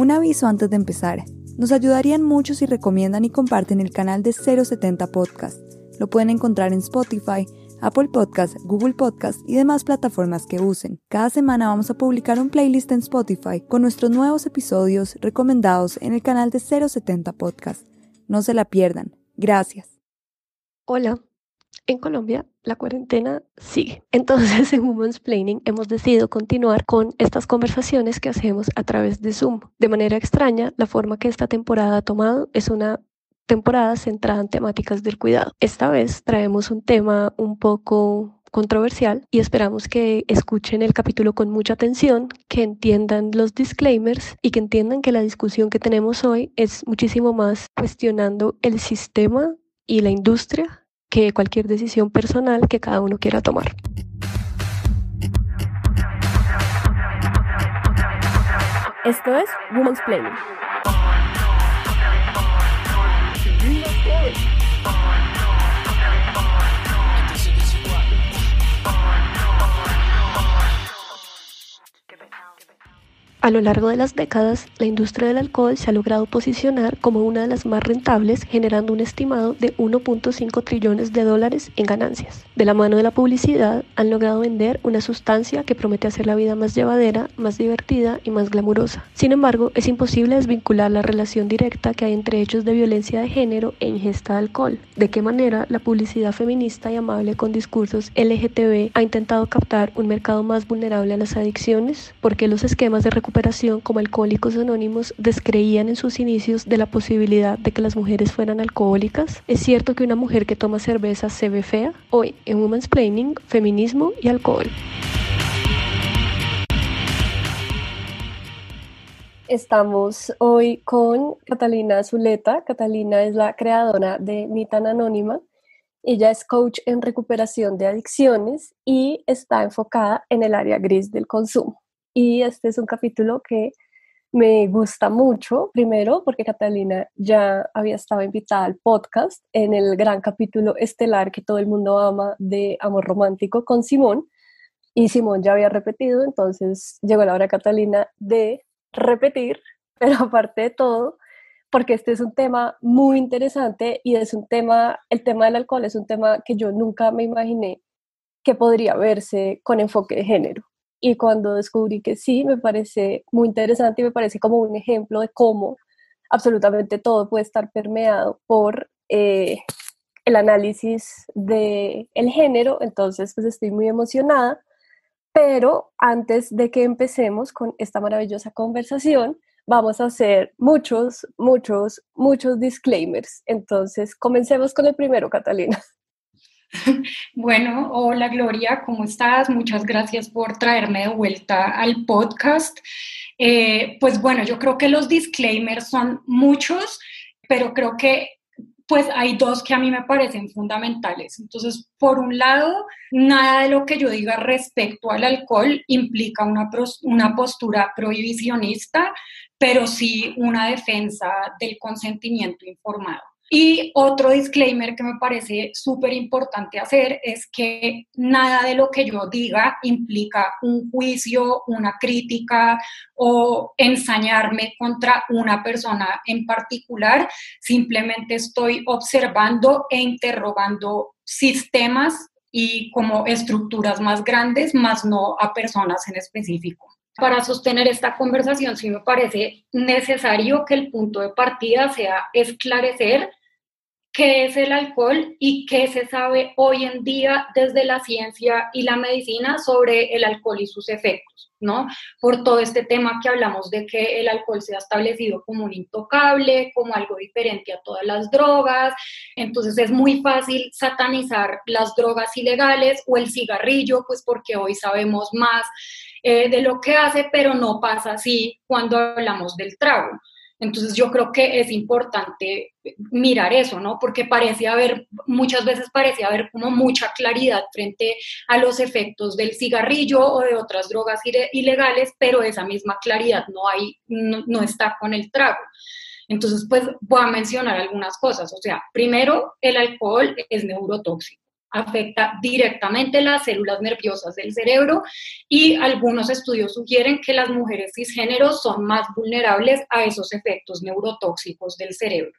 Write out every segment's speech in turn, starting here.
Un aviso antes de empezar. Nos ayudarían mucho si recomiendan y comparten el canal de 070 Podcast. Lo pueden encontrar en Spotify, Apple Podcast, Google Podcast y demás plataformas que usen. Cada semana vamos a publicar un playlist en Spotify con nuestros nuevos episodios recomendados en el canal de 070 Podcast. No se la pierdan. Gracias. Hola. En Colombia la cuarentena sigue. Entonces en Women's Planning hemos decidido continuar con estas conversaciones que hacemos a través de Zoom. De manera extraña, la forma que esta temporada ha tomado es una temporada centrada en temáticas del cuidado. Esta vez traemos un tema un poco controversial y esperamos que escuchen el capítulo con mucha atención, que entiendan los disclaimers y que entiendan que la discusión que tenemos hoy es muchísimo más cuestionando el sistema y la industria que cualquier decisión personal que cada uno quiera tomar. Esto es Women's Planning. A lo largo de las décadas, la industria del alcohol se ha logrado posicionar como una de las más rentables, generando un estimado de 1.5 trillones de dólares en ganancias. De la mano de la publicidad, han logrado vender una sustancia que promete hacer la vida más llevadera, más divertida y más glamurosa. Sin embargo, es imposible desvincular la relación directa que hay entre hechos de violencia de género e ingesta de alcohol. De qué manera la publicidad feminista y amable con discursos LGTB ha intentado captar un mercado más vulnerable a las adicciones, porque los esquemas de recuperación como Alcohólicos Anónimos descreían en sus inicios de la posibilidad de que las mujeres fueran alcohólicas? ¿Es cierto que una mujer que toma cerveza se ve fea? Hoy en Women's Planning, feminismo y alcohol. Estamos hoy con Catalina Zuleta. Catalina es la creadora de Ni tan Anónima. Ella es coach en recuperación de adicciones y está enfocada en el área gris del consumo y este es un capítulo que me gusta mucho, primero porque Catalina ya había estado invitada al podcast en el gran capítulo estelar que todo el mundo ama de Amor Romántico con Simón y Simón ya había repetido, entonces llegó la hora Catalina de repetir, pero aparte de todo, porque este es un tema muy interesante y es un tema, el tema del alcohol es un tema que yo nunca me imaginé que podría verse con enfoque de género y cuando descubrí que sí, me parece muy interesante y me parece como un ejemplo de cómo absolutamente todo puede estar permeado por eh, el análisis del el género, entonces pues estoy muy emocionada, pero antes de que empecemos con esta maravillosa conversación, vamos a hacer muchos, muchos, muchos disclaimers, entonces comencemos con el primero, Catalina. Bueno, hola Gloria, ¿cómo estás? Muchas gracias por traerme de vuelta al podcast. Eh, pues bueno, yo creo que los disclaimers son muchos, pero creo que pues hay dos que a mí me parecen fundamentales. Entonces, por un lado, nada de lo que yo diga respecto al alcohol implica una, una postura prohibicionista, pero sí una defensa del consentimiento informado. Y otro disclaimer que me parece súper importante hacer es que nada de lo que yo diga implica un juicio, una crítica o ensañarme contra una persona en particular. Simplemente estoy observando e interrogando sistemas y como estructuras más grandes, más no a personas en específico. Para sostener esta conversación sí me parece necesario que el punto de partida sea esclarecer qué es el alcohol y qué se sabe hoy en día desde la ciencia y la medicina sobre el alcohol y sus efectos, ¿no? Por todo este tema que hablamos de que el alcohol se ha establecido como un intocable, como algo diferente a todas las drogas, entonces es muy fácil satanizar las drogas ilegales o el cigarrillo, pues porque hoy sabemos más eh, de lo que hace, pero no pasa así cuando hablamos del trago. Entonces yo creo que es importante mirar eso, ¿no? Porque parece haber, muchas veces parece haber como mucha claridad frente a los efectos del cigarrillo o de otras drogas ilegales, pero esa misma claridad no hay, no, está con el trago. Entonces, pues voy a mencionar algunas cosas. O sea, primero, el alcohol es neurotóxico. Afecta directamente las células nerviosas del cerebro y algunos estudios sugieren que las mujeres cisgéneros son más vulnerables a esos efectos neurotóxicos del cerebro.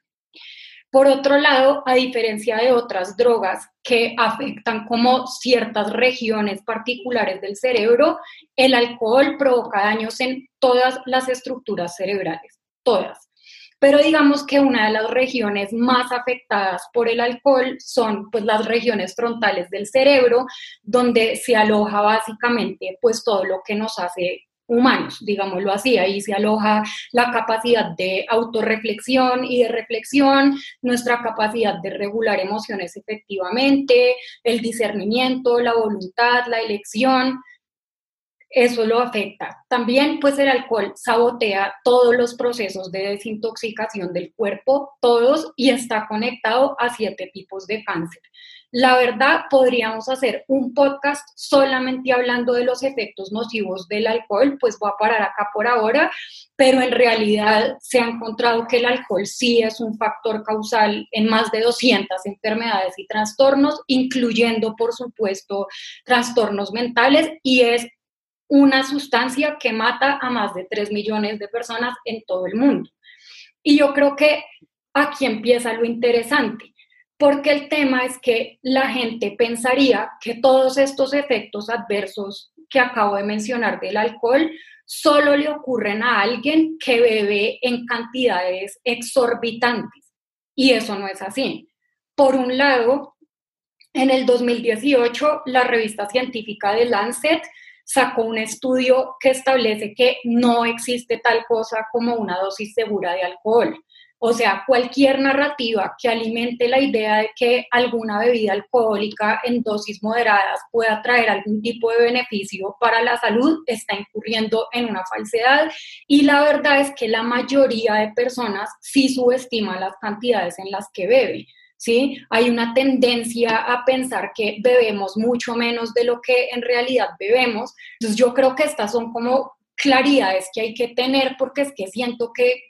Por otro lado, a diferencia de otras drogas que afectan como ciertas regiones particulares del cerebro, el alcohol provoca daños en todas las estructuras cerebrales, todas. Pero digamos que una de las regiones más afectadas por el alcohol son pues las regiones frontales del cerebro, donde se aloja básicamente pues todo lo que nos hace humanos, digámoslo así. Ahí se aloja la capacidad de autorreflexión y de reflexión, nuestra capacidad de regular emociones efectivamente, el discernimiento, la voluntad, la elección. Eso lo afecta. También, pues el alcohol sabotea todos los procesos de desintoxicación del cuerpo, todos, y está conectado a siete tipos de cáncer. La verdad, podríamos hacer un podcast solamente hablando de los efectos nocivos del alcohol, pues voy a parar acá por ahora, pero en realidad se ha encontrado que el alcohol sí es un factor causal en más de 200 enfermedades y trastornos, incluyendo, por supuesto, trastornos mentales, y es una sustancia que mata a más de 3 millones de personas en todo el mundo. Y yo creo que aquí empieza lo interesante porque el tema es que la gente pensaría que todos estos efectos adversos que acabo de mencionar del alcohol solo le ocurren a alguien que bebe en cantidades exorbitantes. Y eso no es así. Por un lado, en el 2018, la revista científica de Lancet sacó un estudio que establece que no existe tal cosa como una dosis segura de alcohol. O sea, cualquier narrativa que alimente la idea de que alguna bebida alcohólica en dosis moderadas pueda traer algún tipo de beneficio para la salud está incurriendo en una falsedad y la verdad es que la mayoría de personas sí subestima las cantidades en las que bebe. ¿Sí? Hay una tendencia a pensar que bebemos mucho menos de lo que en realidad bebemos. Entonces yo creo que estas son como claridades que hay que tener porque es que siento que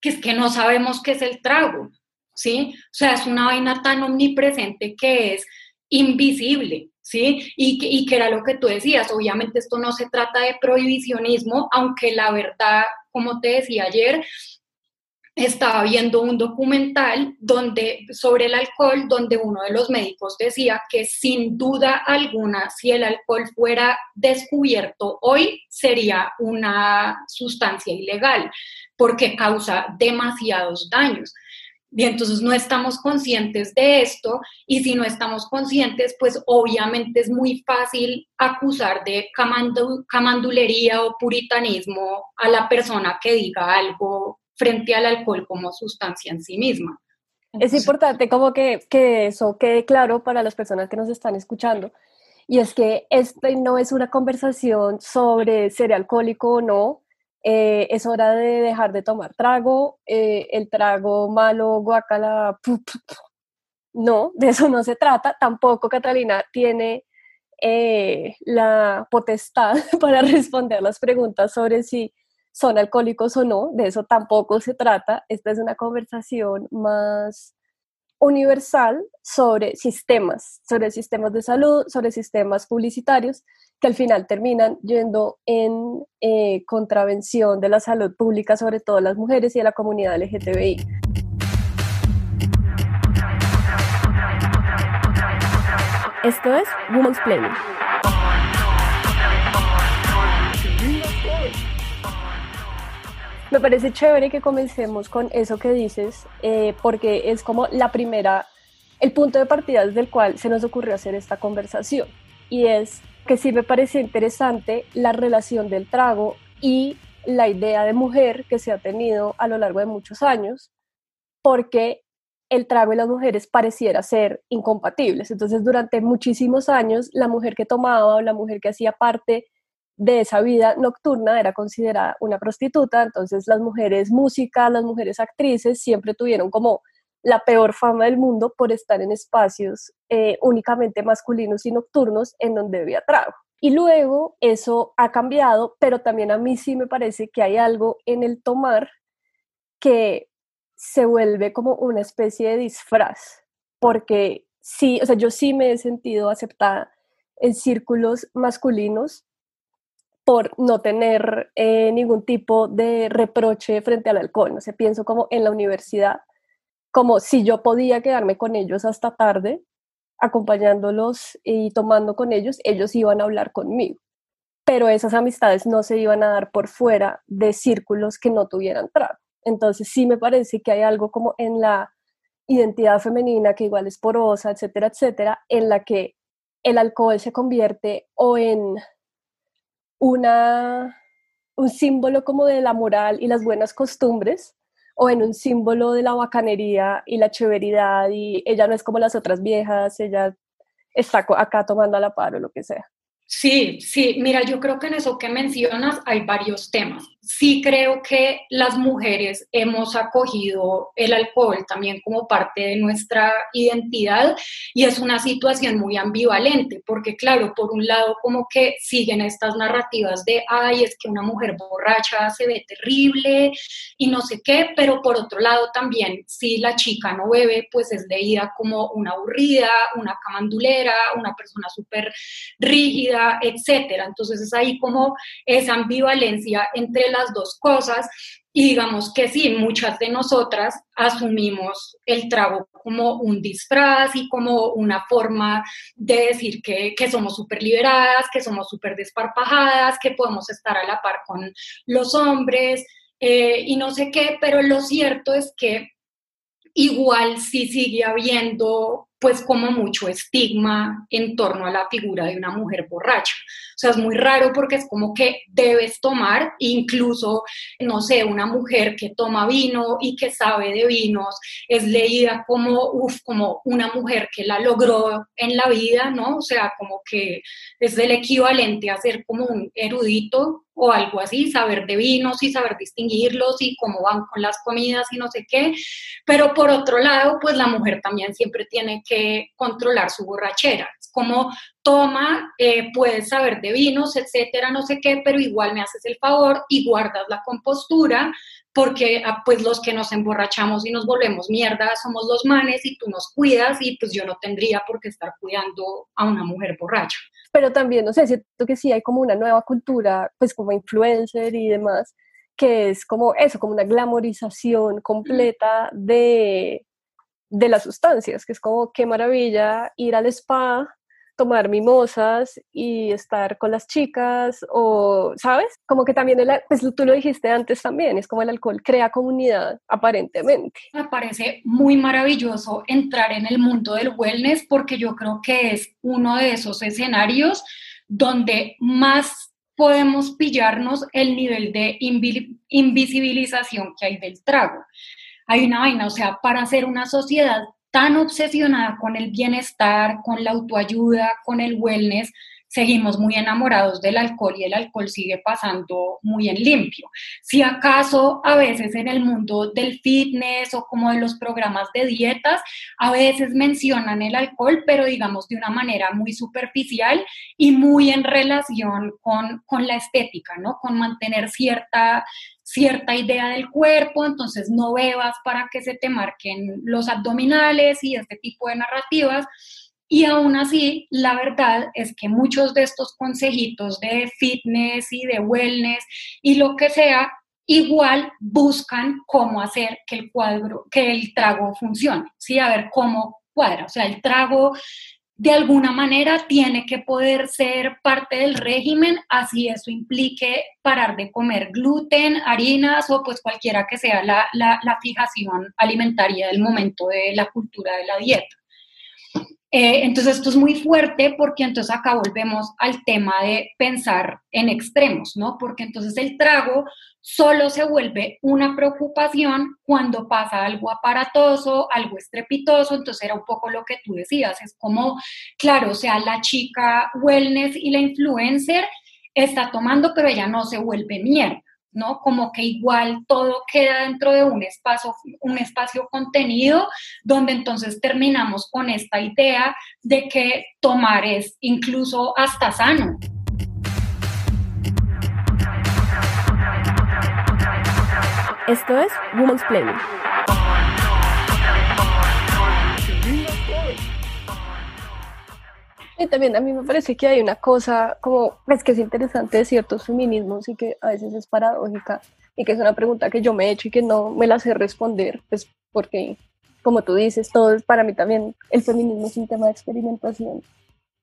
que es que no sabemos qué es el trago, ¿sí? O sea, es una vaina tan omnipresente que es invisible, ¿sí? Y que, y que era lo que tú decías, obviamente esto no se trata de prohibicionismo, aunque la verdad, como te decía ayer, estaba viendo un documental donde, sobre el alcohol donde uno de los médicos decía que sin duda alguna, si el alcohol fuera descubierto hoy, sería una sustancia ilegal porque causa demasiados daños. Y entonces no estamos conscientes de esto y si no estamos conscientes, pues obviamente es muy fácil acusar de camandulería o puritanismo a la persona que diga algo frente al alcohol como sustancia en sí misma. Es importante como que, que eso quede claro para las personas que nos están escuchando. Y es que este no es una conversación sobre ser alcohólico o no, eh, es hora de dejar de tomar trago, eh, el trago malo, guacala, no, de eso no se trata, tampoco Catalina tiene eh, la potestad para responder las preguntas sobre si son alcohólicos o no, de eso tampoco se trata, esta es una conversación más universal sobre sistemas, sobre sistemas de salud, sobre sistemas publicitarios que al final terminan yendo en eh, contravención de la salud pública, sobre todo las mujeres y de la comunidad LGTBI. Esto es Women's Planning. Me parece chévere que comencemos con eso que dices, eh, porque es como la primera, el punto de partida desde el cual se nos ocurrió hacer esta conversación. Y es que sí me parece interesante la relación del trago y la idea de mujer que se ha tenido a lo largo de muchos años, porque el trago y las mujeres pareciera ser incompatibles. Entonces, durante muchísimos años, la mujer que tomaba o la mujer que hacía parte de esa vida nocturna era considerada una prostituta, entonces las mujeres músicas, las mujeres actrices siempre tuvieron como la peor fama del mundo por estar en espacios eh, únicamente masculinos y nocturnos en donde había trago. Y luego eso ha cambiado, pero también a mí sí me parece que hay algo en el tomar que se vuelve como una especie de disfraz, porque sí, o sea, yo sí me he sentido aceptada en círculos masculinos por no tener eh, ningún tipo de reproche frente al alcohol. No sé, pienso como en la universidad, como si yo podía quedarme con ellos hasta tarde, acompañándolos y tomando con ellos, ellos iban a hablar conmigo. Pero esas amistades no se iban a dar por fuera de círculos que no tuvieran trago. Entonces sí me parece que hay algo como en la identidad femenina que igual es porosa, etcétera, etcétera, en la que el alcohol se convierte o en una, un símbolo como de la moral y las buenas costumbres, o en un símbolo de la bacanería y la cheveridad, y ella no es como las otras viejas, ella está acá tomando a la par o lo que sea. Sí, sí, mira, yo creo que en eso que mencionas hay varios temas sí creo que las mujeres hemos acogido el alcohol también como parte de nuestra identidad y es una situación muy ambivalente porque claro, por un lado como que siguen estas narrativas de, ay, es que una mujer borracha se ve terrible y no sé qué, pero por otro lado también si la chica no bebe, pues es leída como una aburrida, una camandulera, una persona súper rígida, etcétera. Entonces es ahí como esa ambivalencia entre las dos cosas y digamos que sí, muchas de nosotras asumimos el trago como un disfraz y como una forma de decir que, que somos súper liberadas, que somos súper desparpajadas, que podemos estar a la par con los hombres eh, y no sé qué, pero lo cierto es que igual sí sigue habiendo pues como mucho estigma en torno a la figura de una mujer borracha. O sea, es muy raro porque es como que debes tomar, incluso, no sé, una mujer que toma vino y que sabe de vinos, es leída como, uf, como una mujer que la logró en la vida, ¿no? O sea, como que es el equivalente a ser como un erudito o algo así, saber de vinos y saber distinguirlos y cómo van con las comidas y no sé qué. Pero por otro lado, pues la mujer también siempre tiene que controlar su borrachera. Es como toma, eh, puedes saber de vinos, etcétera, no sé qué, pero igual me haces el favor y guardas la compostura, porque ah, pues los que nos emborrachamos y nos volvemos mierda somos los manes y tú nos cuidas y pues yo no tendría por qué estar cuidando a una mujer borracha. Pero también, no sé, siento que sí hay como una nueva cultura, pues como influencer y demás, que es como eso, como una glamorización completa de, de las sustancias, que es como qué maravilla ir al spa tomar mimosas y estar con las chicas o, ¿sabes? Como que también, el, pues tú lo dijiste antes también, es como el alcohol crea comunidad aparentemente. Me parece muy maravilloso entrar en el mundo del wellness porque yo creo que es uno de esos escenarios donde más podemos pillarnos el nivel de invisibilización que hay del trago. Hay una vaina, o sea, para ser una sociedad tan obsesionada con el bienestar, con la autoayuda, con el wellness, seguimos muy enamorados del alcohol y el alcohol sigue pasando muy en limpio. Si acaso a veces en el mundo del fitness o como de los programas de dietas, a veces mencionan el alcohol, pero digamos de una manera muy superficial y muy en relación con, con la estética, ¿no? Con mantener cierta cierta idea del cuerpo, entonces no bebas para que se te marquen los abdominales y este tipo de narrativas. Y aún así, la verdad es que muchos de estos consejitos de fitness y de wellness y lo que sea, igual buscan cómo hacer que el cuadro, que el trago funcione, ¿sí? A ver cómo cuadra. O sea, el trago de alguna manera tiene que poder ser parte del régimen, así eso implique parar de comer gluten, harinas o pues cualquiera que sea la, la fijación alimentaria del momento de la cultura de la dieta. Eh, entonces esto es muy fuerte porque entonces acá volvemos al tema de pensar en extremos, ¿no? Porque entonces el trago solo se vuelve una preocupación cuando pasa algo aparatoso, algo estrepitoso, entonces era un poco lo que tú decías, es como, claro, o sea, la chica wellness y la influencer está tomando, pero ella no se vuelve mierda. ¿No? Como que igual todo queda dentro de un espacio, un espacio contenido, donde entonces terminamos con esta idea de que tomar es incluso hasta sano. Esto es Woman's Planning. Y también a mí me parece que hay una cosa como, es pues, que es interesante de ciertos feminismos y que a veces es paradójica y que es una pregunta que yo me he hecho y que no me la sé responder, pues porque, como tú dices, todo es, para mí también el feminismo es un tema de experimentación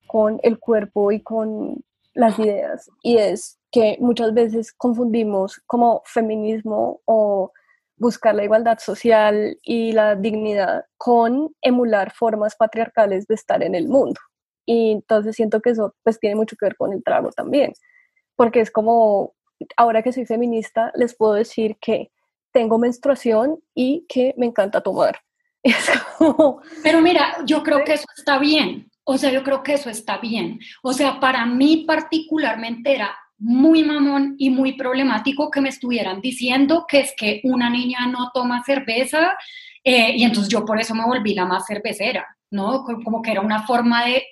con el cuerpo y con las ideas y es que muchas veces confundimos como feminismo o buscar la igualdad social y la dignidad con emular formas patriarcales de estar en el mundo. Y entonces siento que eso pues tiene mucho que ver con el trago también, porque es como, ahora que soy feminista, les puedo decir que tengo menstruación y que me encanta tomar. Pero mira, yo creo que eso está bien. O sea, yo creo que eso está bien. O sea, para mí particularmente era muy mamón y muy problemático que me estuvieran diciendo que es que una niña no toma cerveza eh, y entonces yo por eso me volví la más cervecera, ¿no? Como que era una forma de,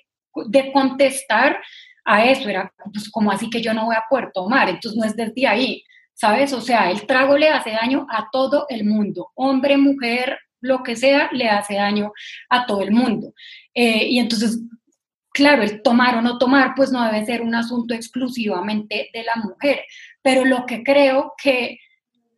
de contestar a eso, era pues como así que yo no voy a poder tomar, entonces no es desde ahí, ¿sabes? O sea, el trago le hace daño a todo el mundo, hombre, mujer, lo que sea, le hace daño a todo el mundo. Eh, y entonces, claro, el tomar o no tomar, pues no debe ser un asunto exclusivamente de la mujer, pero lo que creo que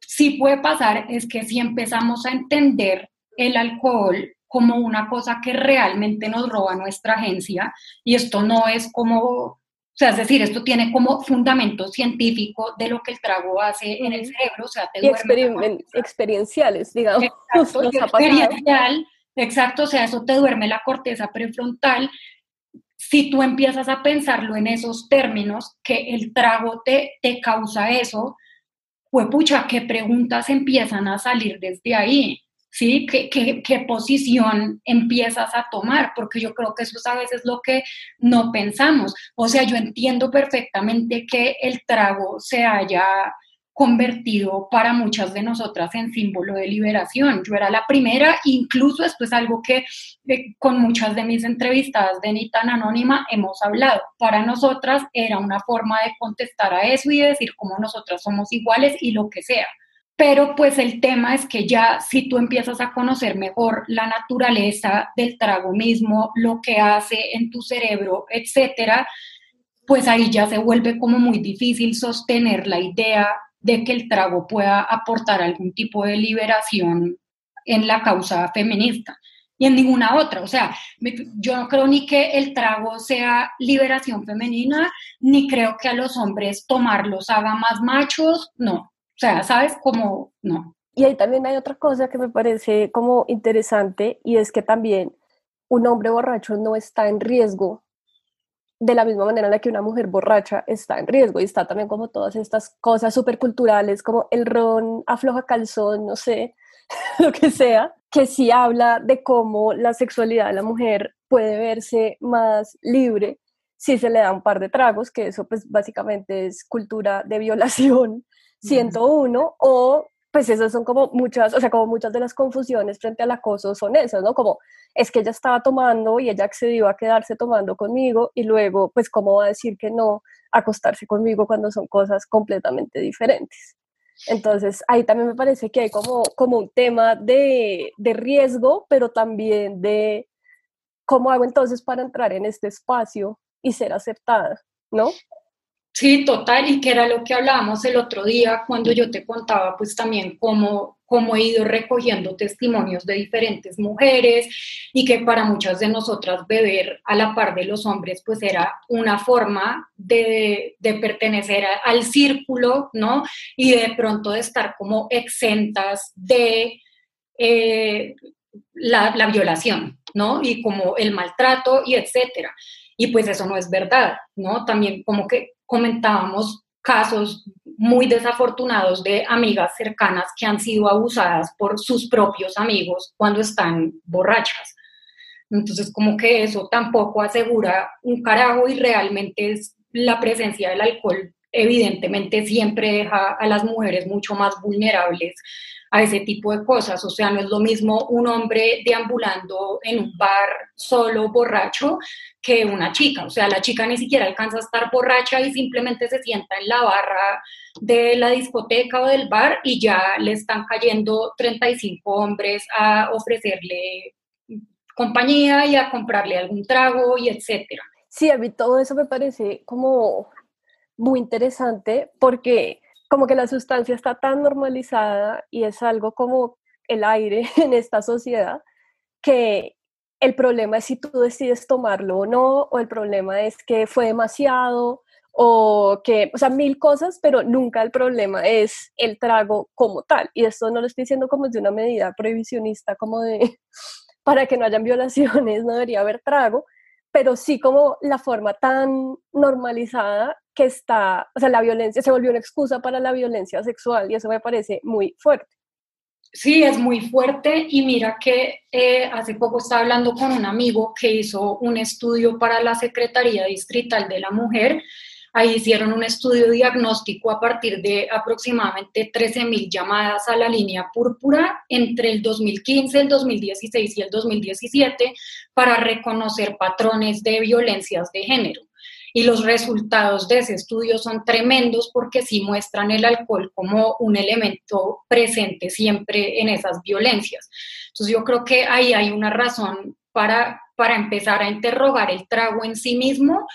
sí puede pasar es que si empezamos a entender el alcohol como una cosa que realmente nos roba nuestra agencia, y esto no es como, o sea, es decir, esto tiene como fundamento científico de lo que el trago hace en el cerebro, o sea, te duerme experienciales, digamos. experiencial, exacto, o sea, eso te duerme la corteza prefrontal. Si tú empiezas a pensarlo en esos términos, que el trago te, te causa eso, pues pucha, ¿qué preguntas empiezan a salir desde ahí? ¿Sí? ¿Qué, qué, posición empiezas a tomar? Porque yo creo que eso es a veces lo que no pensamos. O sea, yo entiendo perfectamente que el trago se haya convertido para muchas de nosotras en símbolo de liberación. Yo era la primera, incluso esto es algo que eh, con muchas de mis entrevistadas de Ni tan Anónima hemos hablado. Para nosotras era una forma de contestar a eso y decir cómo nosotras somos iguales y lo que sea. Pero pues el tema es que ya si tú empiezas a conocer mejor la naturaleza del trago mismo, lo que hace en tu cerebro, etcétera, pues ahí ya se vuelve como muy difícil sostener la idea de que el trago pueda aportar algún tipo de liberación en la causa feminista y en ninguna otra. O sea, yo no creo ni que el trago sea liberación femenina, ni creo que a los hombres tomarlos haga más machos, no. O sea, ¿sabes? Como no. Y ahí también hay otra cosa que me parece como interesante y es que también un hombre borracho no está en riesgo de la misma manera en la que una mujer borracha está en riesgo y está también como todas estas cosas superculturales como el ron afloja calzón, no sé, lo que sea, que sí habla de cómo la sexualidad de la mujer puede verse más libre si se le da un par de tragos, que eso pues básicamente es cultura de violación 101 o pues esas son como muchas, o sea, como muchas de las confusiones frente al acoso son esas, ¿no? Como es que ella estaba tomando y ella accedió a quedarse tomando conmigo y luego, pues, ¿cómo va a decir que no acostarse conmigo cuando son cosas completamente diferentes? Entonces, ahí también me parece que hay como, como un tema de, de riesgo, pero también de cómo hago entonces para entrar en este espacio y ser aceptada, ¿no? Sí, total, y que era lo que hablábamos el otro día cuando yo te contaba pues también cómo, cómo he ido recogiendo testimonios de diferentes mujeres y que para muchas de nosotras beber a la par de los hombres pues era una forma de, de pertenecer al círculo, ¿no? Y de pronto de estar como exentas de... Eh, la, la, violación, ¿no? Y como el maltrato y etcétera. Y pues eso no es verdad, ¿no? También como que comentábamos casos muy desafortunados de amigas cercanas que han sido abusadas por sus propios amigos cuando están borrachas. Entonces, como que eso tampoco asegura un carajo y realmente es la presencia del alcohol evidentemente siempre deja a las mujeres mucho más vulnerables a ese tipo de cosas. O sea, no es lo mismo un hombre deambulando en un bar solo borracho que una chica. O sea, la chica ni siquiera alcanza a estar borracha y simplemente se sienta en la barra de la discoteca o del bar y ya le están cayendo 35 hombres a ofrecerle compañía y a comprarle algún trago y etcétera. Sí, a mí todo eso me parece como muy interesante porque como que la sustancia está tan normalizada y es algo como el aire en esta sociedad que el problema es si tú decides tomarlo o no, o el problema es que fue demasiado, o que, o sea, mil cosas, pero nunca el problema es el trago como tal. Y esto no lo estoy diciendo como de una medida prohibicionista, como de para que no hayan violaciones, no debería haber trago, pero sí como la forma tan normalizada que está, o sea, la violencia se volvió una excusa para la violencia sexual y eso me parece muy fuerte. Sí, es muy fuerte y mira que eh, hace poco estaba hablando con un amigo que hizo un estudio para la Secretaría Distrital de la Mujer. Ahí hicieron un estudio diagnóstico a partir de aproximadamente 13.000 llamadas a la línea púrpura entre el 2015, el 2016 y el 2017 para reconocer patrones de violencias de género y los resultados de ese estudio son tremendos porque sí muestran el alcohol como un elemento presente siempre en esas violencias. Entonces yo creo que ahí hay una razón para, para empezar a interrogar el trago en sí mismo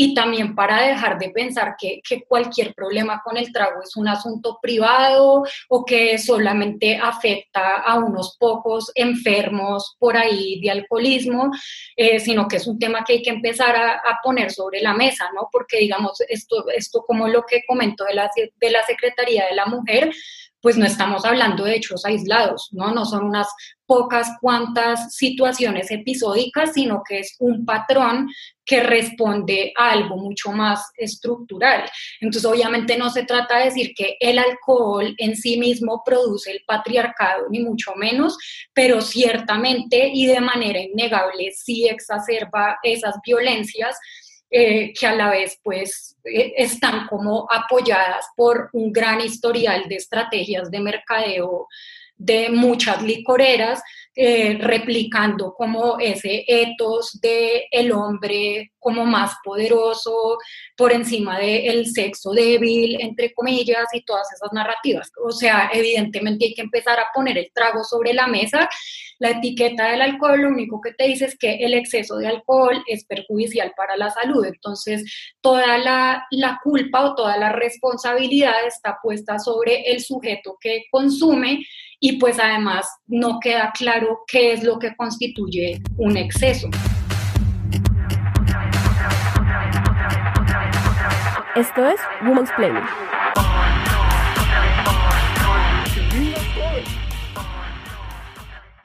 y también para dejar de pensar que, cualquier problema con el trago es un asunto privado o que solamente afecta a unos pocos enfermos por ahí de alcoholismo, eh, sino que es un tema que hay que empezar a, poner sobre la mesa, ¿no? Porque digamos, esto, esto como lo que comentó de la, de la Secretaría de la Mujer, pues no estamos hablando de hechos aislados, ¿no? No son unas pocas cuantas situaciones episódicas, sino que es un patrón que responde a algo mucho más estructural. Entonces, obviamente no se trata de decir que el alcohol en sí mismo produce el patriarcado, ni mucho menos, pero ciertamente y de manera innegable sí exacerba esas violencias eh, que a la vez pues eh, están como apoyadas por un gran historial de estrategias de mercadeo de muchas licoreras, eh, replicando como ese etos de el hombre como más poderoso por encima del sexo débil, entre comillas, y todas esas narrativas. O sea, evidentemente hay que empezar a poner el trago sobre la mesa. La etiqueta del alcohol lo único que te dice es que el exceso de alcohol es perjudicial para la salud. Entonces, toda la, la culpa o toda la responsabilidad está puesta sobre el sujeto que consume y pues además no queda claro qué es lo que constituye un exceso. Esto es Women's Planning.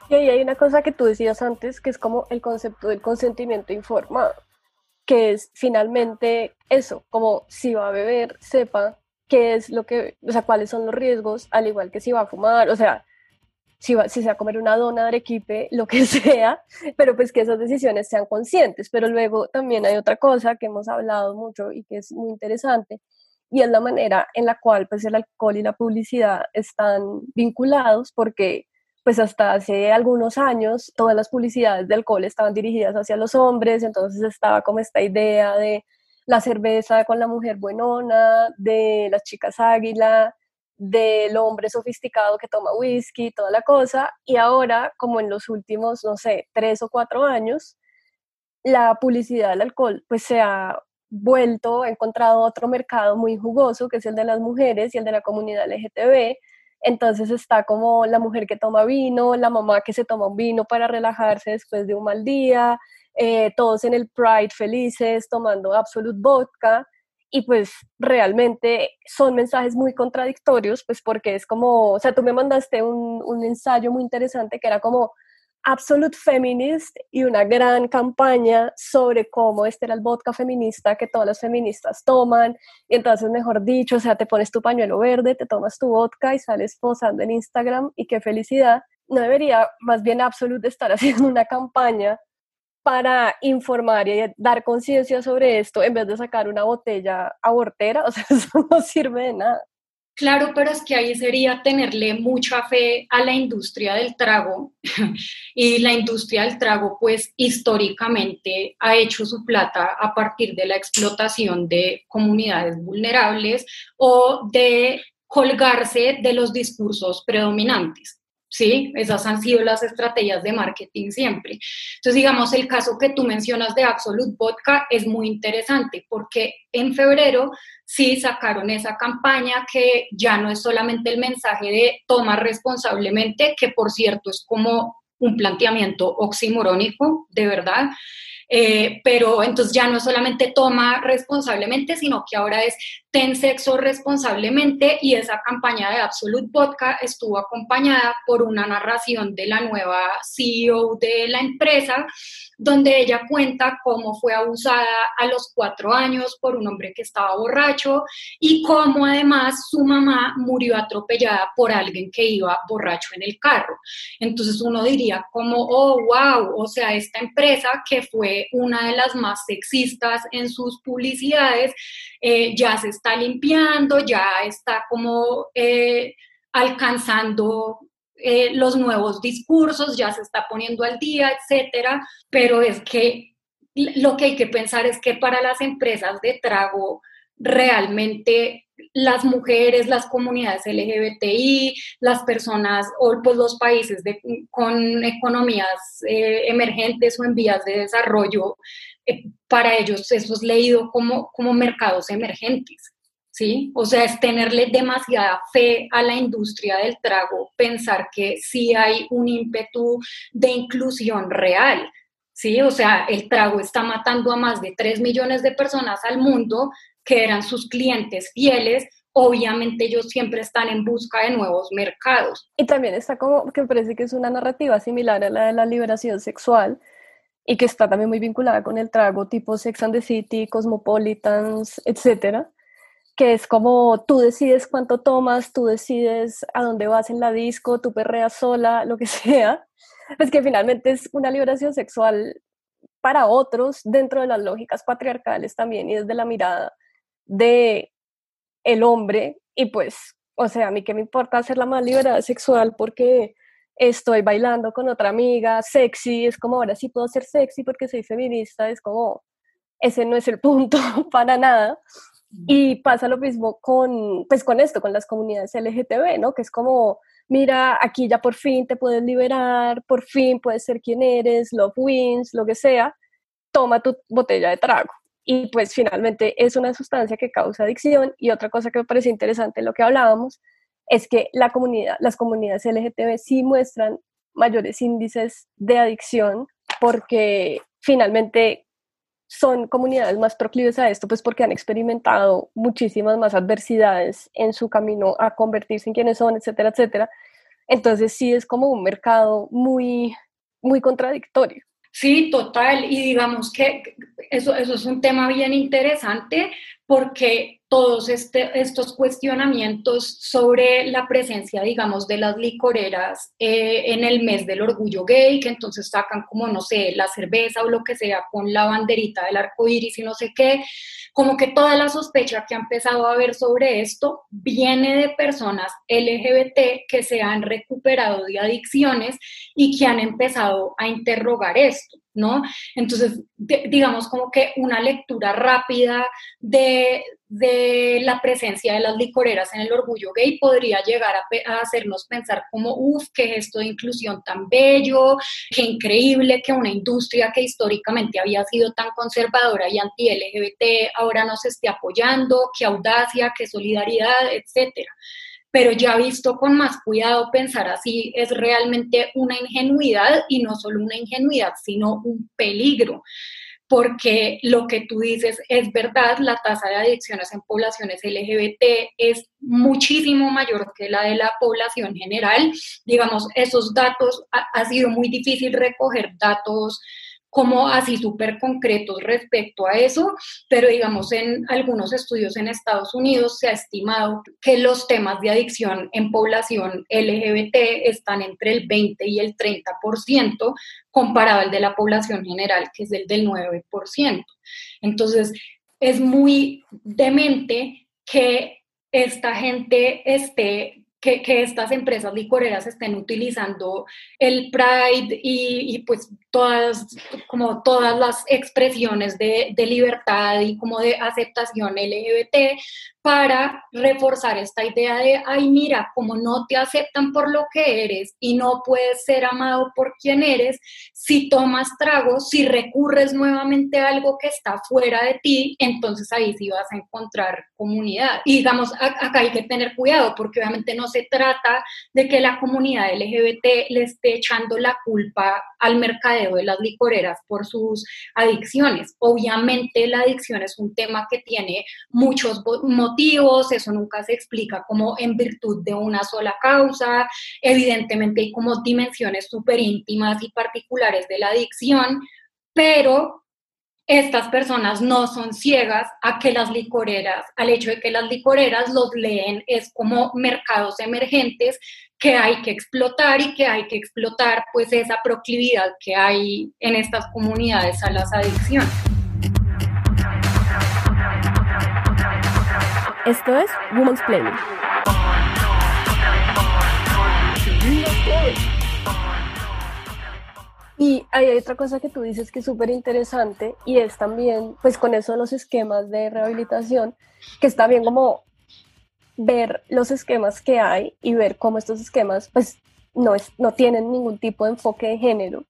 Y ahí hay una cosa que tú decías antes, que es como el concepto del consentimiento informado, que es finalmente eso, como si va a beber, sepa qué es lo que, o sea, cuáles son los riesgos, al igual que si va a fumar, o sea, si, va, si se va a comer una dona de arequipe, lo que sea, pero pues que esas decisiones sean conscientes. Pero luego también hay otra cosa que hemos hablado mucho y que es muy interesante, y es la manera en la cual pues el alcohol y la publicidad están vinculados, porque pues hasta hace algunos años todas las publicidades de alcohol estaban dirigidas hacia los hombres, entonces estaba como esta idea de la cerveza con la mujer buenona, de las chicas águila, del hombre sofisticado que toma whisky, toda la cosa, y ahora, como en los últimos, no sé, tres o cuatro años, la publicidad del alcohol pues se ha vuelto, ha encontrado otro mercado muy jugoso, que es el de las mujeres y el de la comunidad LGTB, entonces está como la mujer que toma vino, la mamá que se toma un vino para relajarse después de un mal día, eh, todos en el Pride felices tomando Absolute Vodka. Y pues realmente son mensajes muy contradictorios, pues porque es como, o sea, tú me mandaste un, un ensayo muy interesante que era como Absolute Feminist y una gran campaña sobre cómo este era el vodka feminista que todas las feministas toman. Y entonces, mejor dicho, o sea, te pones tu pañuelo verde, te tomas tu vodka y sales posando en Instagram y qué felicidad. No debería más bien Absolute estar haciendo una campaña para informar y dar conciencia sobre esto en vez de sacar una botella abortera, o sea, eso no sirve de nada. Claro, pero es que ahí sería tenerle mucha fe a la industria del trago y la industria del trago pues históricamente ha hecho su plata a partir de la explotación de comunidades vulnerables o de colgarse de los discursos predominantes. ¿Sí? Esas han sido las estrategias de marketing siempre. Entonces, digamos, el caso que tú mencionas de Absolute Vodka es muy interesante porque en febrero sí sacaron esa campaña que ya no es solamente el mensaje de toma responsablemente, que por cierto es como un planteamiento oximorónico, de verdad, eh, pero entonces ya no solamente toma responsablemente, sino que ahora es ten sexo responsablemente y esa campaña de Absolute Vodka estuvo acompañada por una narración de la nueva CEO de la empresa, donde ella cuenta cómo fue abusada a los cuatro años por un hombre que estaba borracho y cómo además su mamá murió atropellada por alguien que iba borracho en el carro. Entonces uno diría como, oh, wow, o sea, esta empresa que fue una de las más sexistas en sus publicidades, eh, ya se está limpiando, ya está como eh, alcanzando eh, los nuevos discursos, ya se está poniendo al día, etcétera, pero es que lo que hay que pensar es que para las empresas de trago realmente las mujeres, las comunidades LGBTI, las personas o pues los países con economías emergentes o en vías de desarrollo eh, para ellos eso es leído como, como mercados emergentes. ¿Sí? O sea, es tenerle demasiada fe a la industria del trago, pensar que sí hay un ímpetu de inclusión real, ¿sí? O sea, el trago está matando a más de 3 millones de personas al mundo que eran sus clientes fieles, obviamente ellos siempre están en busca de nuevos mercados. Y también está como, que parece que es una narrativa similar a la de la liberación sexual, y que está también muy vinculada con el trago tipo Sex and the City, Cosmopolitans, etcétera, que es como tú decides cuánto tomas, tú decides a dónde vas en la disco, tú perreas sola, lo que sea. Es que finalmente es una liberación sexual para otros dentro de las lógicas patriarcales también y desde la mirada de el hombre y pues, o sea, a mí qué me importa hacer la más liberada sexual porque estoy bailando con otra amiga, sexy, es como ahora sí puedo ser sexy porque soy feminista, es como, ese no es el punto para nada. Y pasa lo mismo con, pues con esto, con las comunidades LGTB, ¿no? Que es como, mira, aquí ya por fin te puedes liberar, por fin puedes ser quien eres, love wins, lo que sea, toma tu botella de trago. Y pues finalmente es una sustancia que causa adicción. Y otra cosa que me parece interesante, lo que hablábamos, es que la comunidad, las comunidades LGTB sí muestran mayores índices de adicción porque finalmente son comunidades más proclives a esto, pues porque han experimentado muchísimas más adversidades en su camino a convertirse en quienes son, etcétera, etcétera. Entonces sí es como un mercado muy, muy contradictorio. Sí, total. Y digamos que eso, eso es un tema bien interesante porque todos este, estos cuestionamientos sobre la presencia, digamos, de las licoreras eh, en el mes del orgullo gay, que entonces sacan como, no sé, la cerveza o lo que sea con la banderita del arco iris y no sé qué, como que toda la sospecha que ha empezado a haber sobre esto viene de personas LGBT que se han recuperado de adicciones y que han empezado a interrogar esto. ¿No? Entonces, digamos como que una lectura rápida de, la presencia de las licoreras en el orgullo gay podría llegar a, hacernos pensar como, uff, qué gesto de inclusión tan bello, qué increíble que una industria que históricamente había sido tan conservadora y anti-LGBT ahora nos esté apoyando, qué audacia, qué solidaridad, etcétera pero ya visto con más cuidado pensar así es realmente una ingenuidad y no solo una ingenuidad, sino un peligro, porque lo que tú dices es verdad, la tasa de adicciones en poblaciones LGBT es muchísimo mayor que la de la población general. Digamos, esos datos, ha, ha sido muy difícil recoger datos como así súper concretos respecto a eso, pero digamos en algunos estudios en Estados Unidos se ha estimado que los temas de adicción en población LGBT están entre el 20 y el 30% comparado al de la población general, que es el del 9%. Entonces, es muy demente que esta gente esté que, estas empresas licoreras estén utilizando el Pride y, pues todas, como todas las expresiones de, de, libertad y como de aceptación LGBT para reforzar esta idea de, ay, mira, como no te aceptan por lo que eres y no puedes ser amado por quien eres, si tomas tragos, si recurres nuevamente a algo que está fuera de ti, entonces ahí sí vas a encontrar comunidad. Y digamos, acá hay que tener cuidado porque obviamente no se trata de que la comunidad LGBT le esté echando la culpa al mercadeo de las licoreras por sus adicciones. Obviamente la adicción es un tema que tiene muchos motivos eso nunca se explica como en virtud de una sola causa, evidentemente hay como dimensiones súper íntimas y particulares de la adicción, pero estas personas no son ciegas a que las licoreras, al hecho de que las licoreras los leen, es como mercados emergentes que hay que explotar y que hay que explotar pues esa proclividad que hay en estas comunidades a las adicciones. Esto es Women's Planning. Y hay otra cosa que tú dices que es súper interesante y es también, pues con eso los esquemas de rehabilitación, que está bien como ver los esquemas que hay y ver cómo estos esquemas pues no, es, no tienen ningún tipo de enfoque de género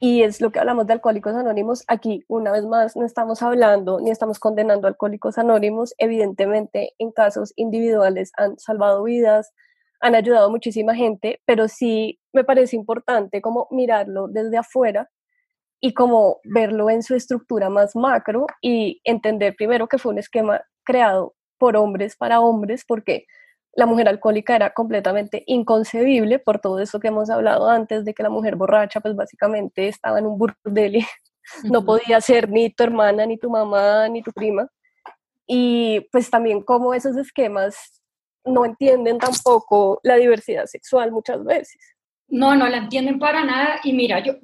y es lo que hablamos de Alcohólicos Anónimos. Aquí, una vez más, no estamos hablando ni estamos condenando Alcohólicos Anónimos. Evidentemente, en casos individuales han salvado vidas, han ayudado a muchísima gente, pero sí me parece importante como mirarlo desde afuera y como verlo en su estructura más macro y entender primero que fue un esquema creado por hombres para hombres, porque la mujer alcohólica era completamente inconcebible por todo eso que hemos hablado antes, de que la mujer borracha pues básicamente estaba en un burdel y no podía ser ni tu hermana, ni tu mamá, ni tu prima. Y pues también como esos esquemas no entienden tampoco la diversidad sexual muchas veces. No, no la entienden para nada. Y mira, yo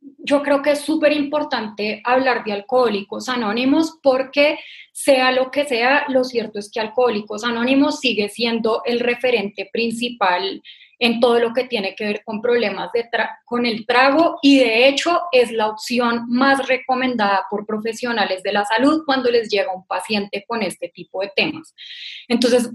yo creo que es súper importante hablar de alcohólicos anónimos porque sea lo que sea, lo cierto es que alcohólicos anónimos sigue siendo el referente principal en todo lo que tiene que ver con problemas de con el trago y de hecho es la opción más recomendada por profesionales de la salud cuando les llega un paciente con este tipo de temas. Entonces,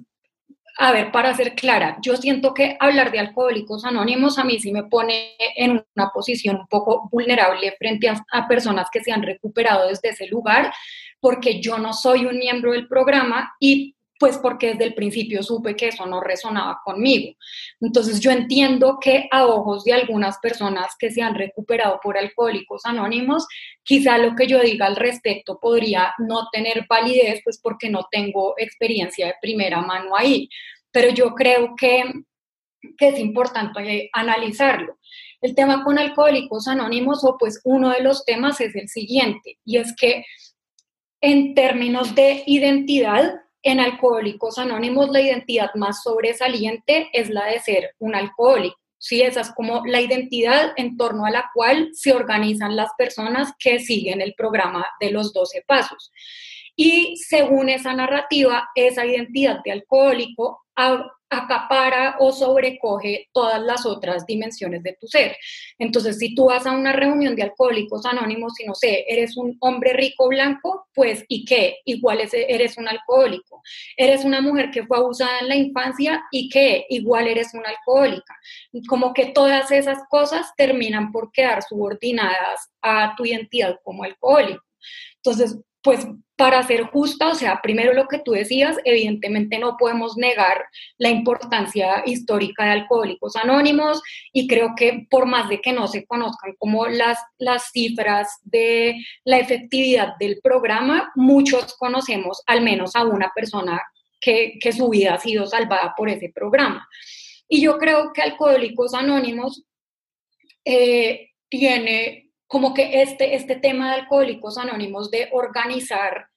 a ver, para ser clara, yo siento que hablar de alcohólicos anónimos a mí sí me pone en una posición un poco vulnerable frente a, personas que se han recuperado desde ese lugar, porque yo no soy un miembro del programa y pues porque desde el principio supe que eso no resonaba conmigo. Entonces yo entiendo que a ojos de algunas personas que se han recuperado por alcohólicos anónimos, quizá lo que yo diga al respecto podría no tener validez, pues porque no tengo experiencia de primera mano ahí. Pero yo creo que, que es importante analizarlo. El tema con alcohólicos anónimos, o pues uno de los temas es el siguiente, y es que en términos de identidad, en Alcohólicos Anónimos la identidad más sobresaliente es la de ser un alcohólico. Sí, esa es como la identidad en torno a la cual se organizan las personas que siguen el programa de los 12 pasos. Y según esa narrativa, esa identidad de alcohólico acapara o sobrecoge todas las otras dimensiones de tu ser. Entonces, si tú vas a una reunión de alcohólicos anónimos y no sé, eres un hombre rico blanco, pues ¿y qué? Igual eres un alcohólico. Eres una mujer que fue abusada en la infancia y qué? Igual eres una alcohólica. Como que todas esas cosas terminan por quedar subordinadas a tu identidad como alcohólico. Entonces, pues para ser justa, o sea, primero lo que tú decías, evidentemente no podemos negar la importancia histórica de Alcohólicos Anónimos y creo que por más de que no se conozcan como las, las cifras de la efectividad del programa, muchos conocemos al menos a una persona que, que su vida ha sido salvada por ese programa. Y yo creo que Alcohólicos Anónimos eh, tiene como que este, este tema de alcohólicos anónimos de organizar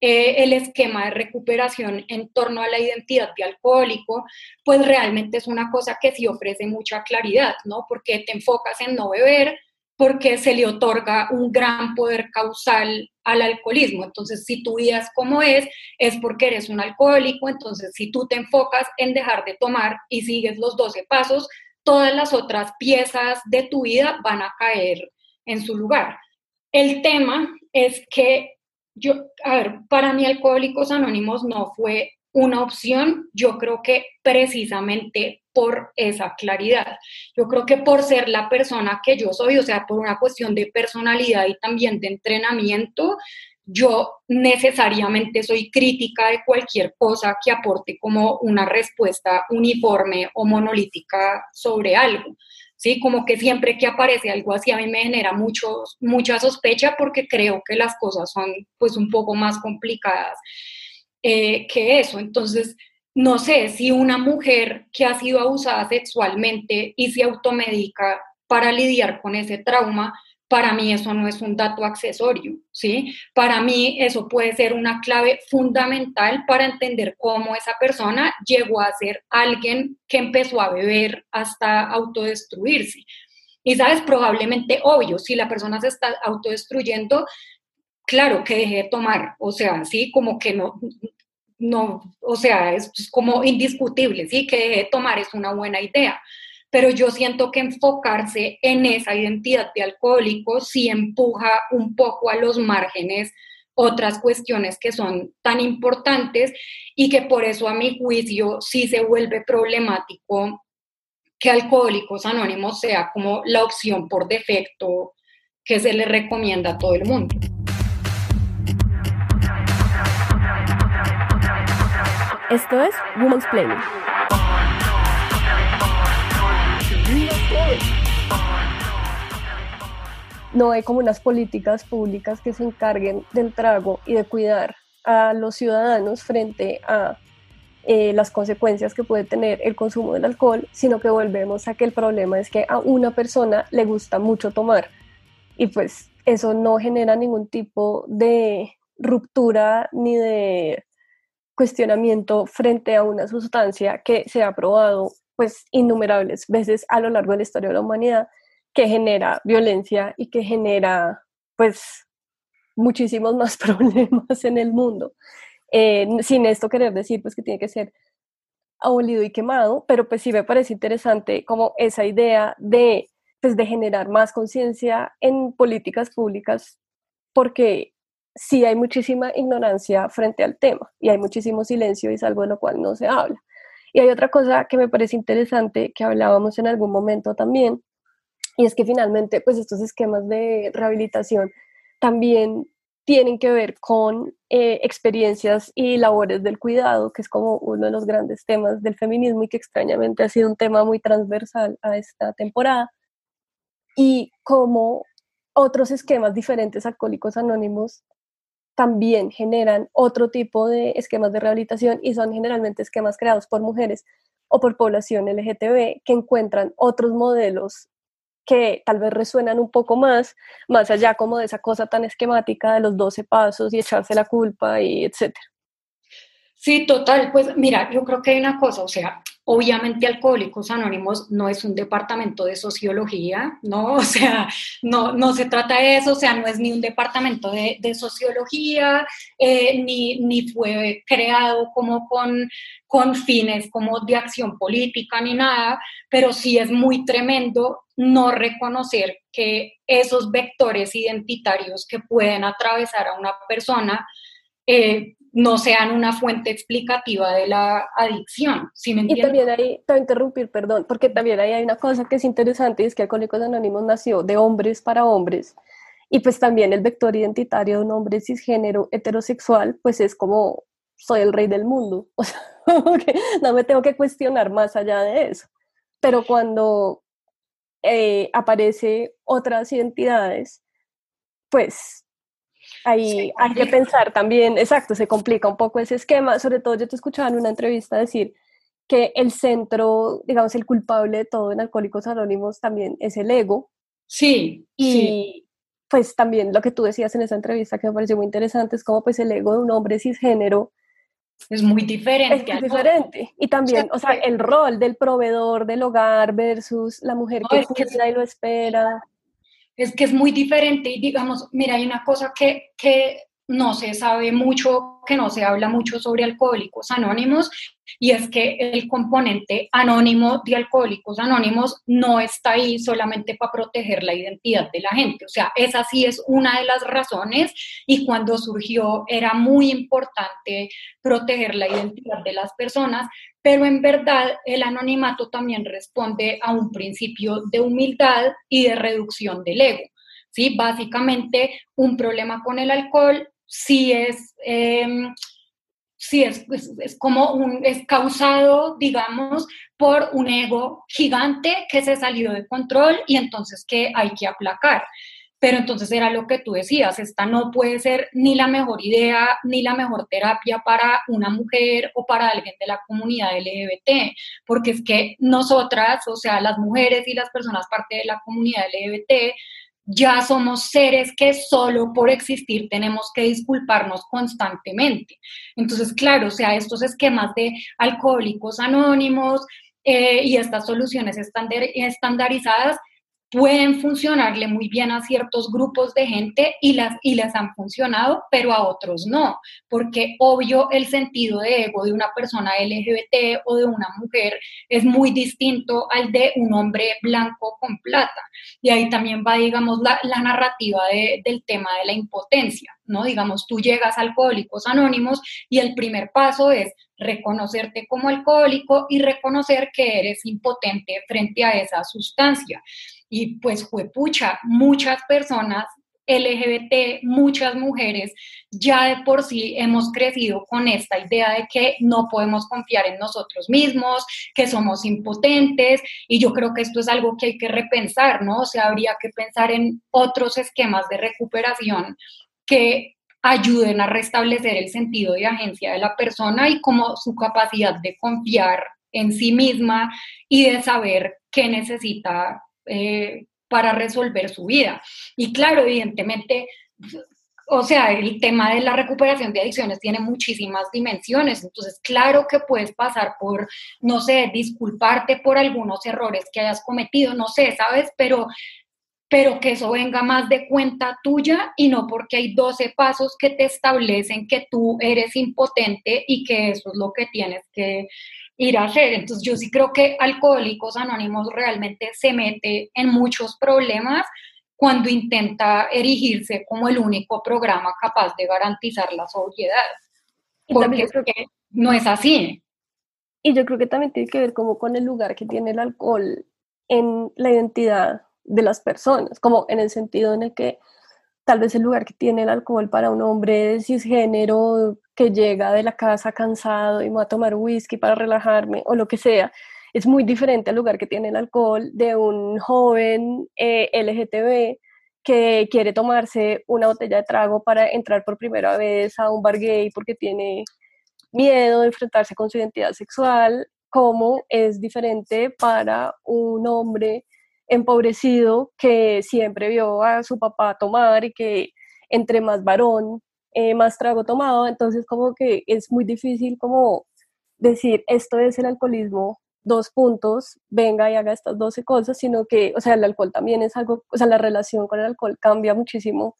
eh, el esquema de recuperación en torno a la identidad de alcohólico, pues realmente es una cosa que sí ofrece mucha claridad, ¿no? Porque te enfocas en no beber, porque se le otorga un gran poder causal al alcoholismo. Entonces, si tu vida es como es, es porque eres un alcohólico. Entonces, si tú te enfocas en dejar de tomar y sigues los 12 pasos, todas las otras piezas de tu vida van a caer en su lugar. El tema es que yo, a ver, para mí Alcohólicos Anónimos no fue una opción, yo creo que precisamente por esa claridad. Yo creo que por ser la persona que yo soy, o sea, por una cuestión de personalidad y también de entrenamiento, yo necesariamente soy crítica de cualquier cosa que aporte como una respuesta uniforme o monolítica sobre algo. ¿Sí? Como que siempre que aparece algo así a mí me genera mucho, mucha sospecha porque creo que las cosas son pues un poco más complicadas eh, que eso. Entonces, no sé si una mujer que ha sido abusada sexualmente y se automedica para lidiar con ese trauma, para mí eso no es un dato accesorio, ¿sí? Para mí eso puede ser una clave fundamental para entender cómo esa persona llegó a ser alguien que empezó a beber hasta autodestruirse. Y sabes, probablemente obvio, si la persona se está autodestruyendo, claro que deje de tomar, o sea, sí, como que no, no, o sea, es como indiscutible, sí, que deje de tomar es una buena idea pero yo siento que enfocarse en esa identidad de alcohólico sí empuja un poco a los márgenes otras cuestiones que son tan importantes y que por eso a mi juicio sí se vuelve problemático que Alcohólicos Anónimos sea como la opción por defecto que se le recomienda a todo el mundo. Esto es Women's Play. No hay como unas políticas públicas que se encarguen del trago y de cuidar a los ciudadanos frente a eh, las consecuencias que puede tener el consumo del alcohol, sino que volvemos a que el problema es que a una persona le gusta mucho tomar. Y pues eso no genera ningún tipo de ruptura ni de cuestionamiento frente a una sustancia que se ha probado pues innumerables veces a lo largo de la historia de la humanidad que genera violencia y que genera pues muchísimos más problemas en el mundo. Eh, sin esto querer decir pues que tiene que ser abolido y quemado, pero pues sí me parece interesante como esa idea de, pues, de generar más conciencia en políticas públicas porque sí hay muchísima ignorancia frente al tema y hay muchísimo silencio y es algo de lo cual no se habla. Y hay otra cosa que me parece interesante que hablábamos en algún momento también, y es que finalmente, pues estos esquemas de rehabilitación también tienen que ver con eh, experiencias y labores del cuidado, que es como uno de los grandes temas del feminismo y que extrañamente ha sido un tema muy transversal a esta temporada. Y como otros esquemas diferentes alcohólicos anónimos también generan otro tipo de esquemas de rehabilitación y son generalmente esquemas creados por mujeres o por población LGTB que encuentran otros modelos que tal vez resuenan un poco más, más allá como de esa cosa tan esquemática de los 12 pasos y echarse la culpa y etcétera. Sí, total. Pues mira, yo creo que hay una cosa, o sea, obviamente Alcohólicos Anónimos no es un departamento de sociología, ¿no? O sea, no, no se trata de eso, o sea, no es ni un departamento de, sociología, eh, ni, ni fue creado como con, con fines como de acción política ni nada, pero sí es muy tremendo no reconocer que esos vectores identitarios que pueden atravesar a una persona eh, no sean una fuente explicativa de la adicción. ¿sí me y también ahí, te voy a interrumpir, perdón, porque también ahí hay una cosa que es interesante, es que Alcohólicos Anónimos nació de hombres para hombres, y pues también el vector identitario de un hombre cisgénero heterosexual, pues es como, soy el rey del mundo, o sea, no me tengo que cuestionar más allá de eso. Pero cuando eh, aparece otras identidades, pues Ahí hay que pensar también, exacto, se complica un poco ese esquema. Sobre todo yo te escuchaba en una entrevista decir que el centro, digamos, el culpable de todo en Alcohólicos Anónimos también es el ego. Sí. Y pues también lo que tú decías en esa entrevista que me pareció muy interesante es como pues el ego de un hombre cisgénero es muy diferente. Es diferente. Y también, o sea, el rol del proveedor del hogar versus la mujer que cuida y lo espera es que es muy diferente y digamos, mira, hay una cosa que, que no se sabe mucho, que no se habla mucho sobre alcohólicos anónimos, y es que el componente anónimo de alcohólicos anónimos no está ahí solamente para proteger la identidad de la gente. O sea, esa sí es una de las razones y cuando surgió era muy importante proteger la identidad de las personas, pero en verdad el anonimato también responde a un principio de humildad y de reducción del ego. ¿sí? Básicamente, un problema con el alcohol sí es, em, es, es, como un, es causado, digamos, por un ego gigante que se salió de control y entonces que hay que aplacar. Pero entonces era lo que tú decías, esta no puede ser ni la mejor idea ni la mejor terapia para una mujer o para alguien de la comunidad LGBT, porque es que nosotras, o sea, las mujeres y las personas parte de la comunidad LGBT, ya somos seres que solo por existir tenemos que disculparnos constantemente. Entonces, claro, o sea, estos esquemas de alcohólicos anónimos eh, y estas soluciones estandarizadas pueden funcionarle muy bien a ciertos grupos de gente y, las, y les han funcionado, pero a otros no, porque obvio el sentido de ego de una persona LGBT o de una mujer es muy distinto al de un hombre blanco con plata. Y ahí también va, digamos, la, la narrativa del tema de la impotencia, ¿no? Digamos, tú llegas a Alcohólicos Anónimos y el primer paso es reconocerte como alcohólico y reconocer que eres impotente frente a esa sustancia. Y pues fue pucha, muchas personas LGBT, muchas mujeres, ya de por sí hemos crecido con esta idea de que no podemos confiar en nosotros mismos, que somos impotentes, y yo creo que esto es algo que hay que repensar, ¿no? O sea, habría que pensar en otros esquemas de recuperación que ayuden a restablecer el sentido de agencia de la persona y como su capacidad de confiar en sí misma y de saber qué necesita eh, para resolver su vida. Y claro, evidentemente, o sea, el tema de la recuperación de adicciones tiene muchísimas dimensiones, entonces claro que puedes pasar por, no sé, disculparte por algunos errores que hayas cometido, no sé, ¿sabes? Pero pero que eso venga más de cuenta tuya y no porque hay 12 pasos que te establecen que tú eres impotente y que eso es lo que tienes que ir a hacer. Entonces yo sí creo que Alcohólicos Anónimos realmente se mete en muchos problemas cuando intenta erigirse como el único programa capaz de garantizar la sobriedad. Porque que no es así. Y yo creo que también tiene que ver como con el lugar que tiene el alcohol en la identidad de las personas, como en el sentido en el que tal vez el lugar que tiene el alcohol para un hombre cisgénero que llega de la casa cansado y va a tomar whisky para relajarme o lo que sea, es muy diferente al lugar que tiene el alcohol de un joven eh, LGTB que quiere tomarse una botella de trago para entrar por primera vez a un bar gay porque tiene miedo de enfrentarse con su identidad sexual, como es diferente para un hombre empobrecido que siempre vio a su papá tomar y que entre más varón eh, más trago tomado, entonces como que es muy difícil como decir esto es el alcoholismo, dos puntos, venga y haga estas 12 cosas, sino que, o sea, el alcohol también es algo, o sea, la relación con el alcohol cambia muchísimo